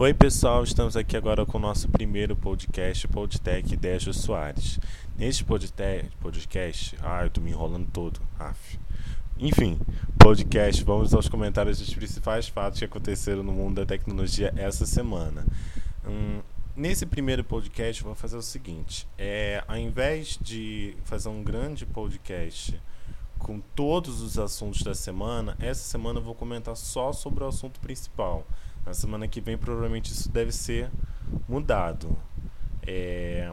Oi, pessoal, estamos aqui agora com o nosso primeiro podcast, Podtech Ideias Soares. Neste podcast, ah, eu tô me enrolando todo, af. Enfim, podcast, vamos aos comentários dos principais fatos que aconteceram no mundo da tecnologia essa semana. Hum, nesse primeiro podcast, vou fazer o seguinte: é, ao invés de fazer um grande podcast com todos os assuntos da semana, essa semana eu vou comentar só sobre o assunto principal. Na semana que vem, provavelmente isso deve ser mudado. É...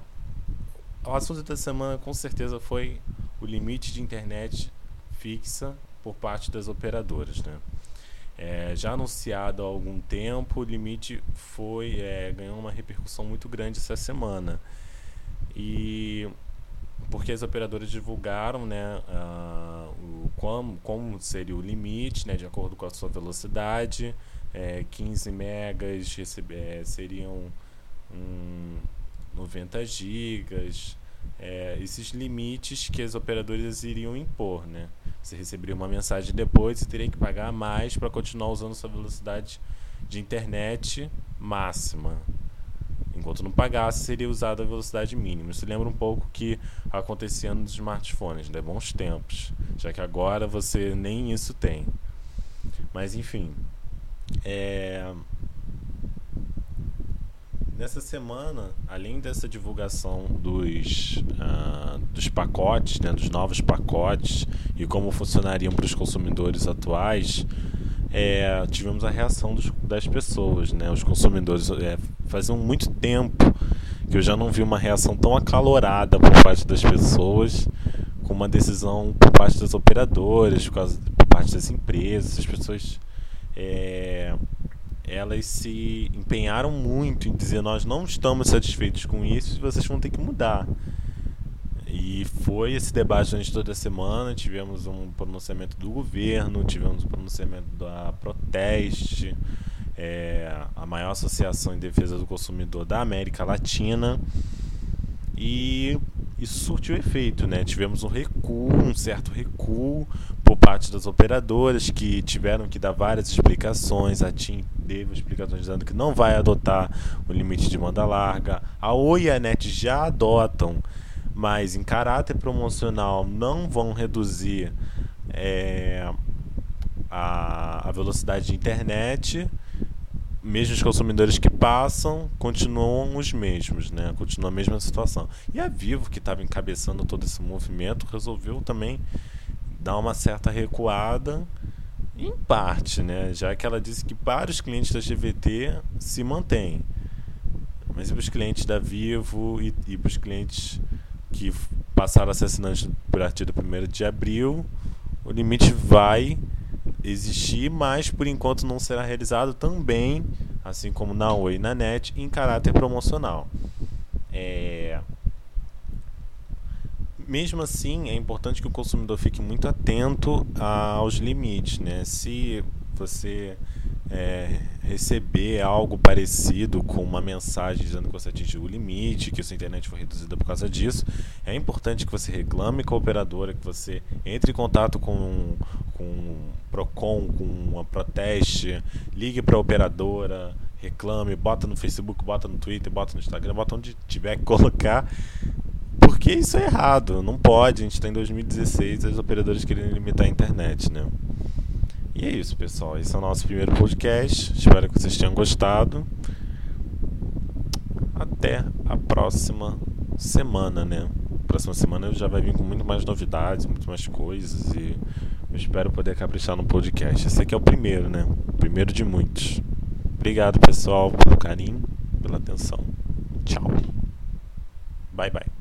O assunto da semana, com certeza, foi o limite de internet fixa por parte das operadoras. Né? É, já anunciado há algum tempo, o limite foi é, ganhou uma repercussão muito grande essa semana. E porque as operadoras divulgaram né, uh, o, como, como seria o limite, né, de acordo com a sua velocidade, é, 15 megas receber, é, seriam um, 90 gigas, é, esses limites que as operadoras iriam impor, né? Você receberia uma mensagem depois e teria que pagar mais para continuar usando sua velocidade de internet máxima. Enquanto não pagasse, seria usada a velocidade mínima. Isso lembra um pouco que acontecia nos smartphones, né? Bons tempos. Já que agora você nem isso tem. Mas enfim, é... Nessa semana, além dessa divulgação dos, uh, dos pacotes, né, dos novos pacotes e como funcionariam para os consumidores atuais, é, tivemos a reação dos, das pessoas, né, os consumidores. É, fazia muito tempo que eu já não vi uma reação tão acalorada por parte das pessoas com uma decisão por parte das operadoras, por, causa, por parte das empresas. As pessoas é, elas se empenharam muito em dizer nós não estamos satisfeitos com isso e vocês vão ter que mudar. E foi esse debate durante toda a semana. Tivemos um pronunciamento do governo, tivemos um pronunciamento da Proteste, é, a maior associação em defesa do consumidor da América Latina. E isso surtiu efeito, né? Tivemos um recuo, um certo recuo por parte das operadoras que tiveram que dar várias explicações. A TIM deu explicações dizendo que não vai adotar o limite de banda larga. A Oi e a NET já adotam, mas em caráter promocional não vão reduzir é, a, a velocidade de internet mesmo os consumidores que passam continuam os mesmos, né? Continua a mesma situação. E a Vivo, que estava encabeçando todo esse movimento, resolveu também dar uma certa recuada, em parte, né? Já que ela disse que para os clientes da GVT se mantém. Mas e para os clientes da Vivo e, e para os clientes que passaram a ser assinantes por partir do 1 de abril, o limite vai existir, mas por enquanto não será realizado também, assim como na Oi e na NET, em caráter promocional. É... Mesmo assim, é importante que o consumidor fique muito atento aos limites. Né? Se você é, receber algo parecido com uma mensagem dizendo que você atingiu o limite, que sua internet foi reduzida por causa disso, é importante que você reclame com a operadora, que você entre em contato com, com PROCON, com uma proteste, ligue para a operadora, reclame, bota no Facebook, bota no Twitter, bota no Instagram, bota onde tiver que colocar. Porque isso é errado, não pode, a gente está em 2016 as operadoras querem limitar a internet, né? E é isso, pessoal. Esse é o nosso primeiro podcast. Espero que vocês tenham gostado. Até a próxima semana, né? Próxima semana já vai vir com muito mais novidades, muito mais coisas e eu espero poder caprichar no podcast. Esse aqui é o primeiro, né? O primeiro de muitos. Obrigado, pessoal, pelo carinho, pela atenção. Tchau. Bye, bye.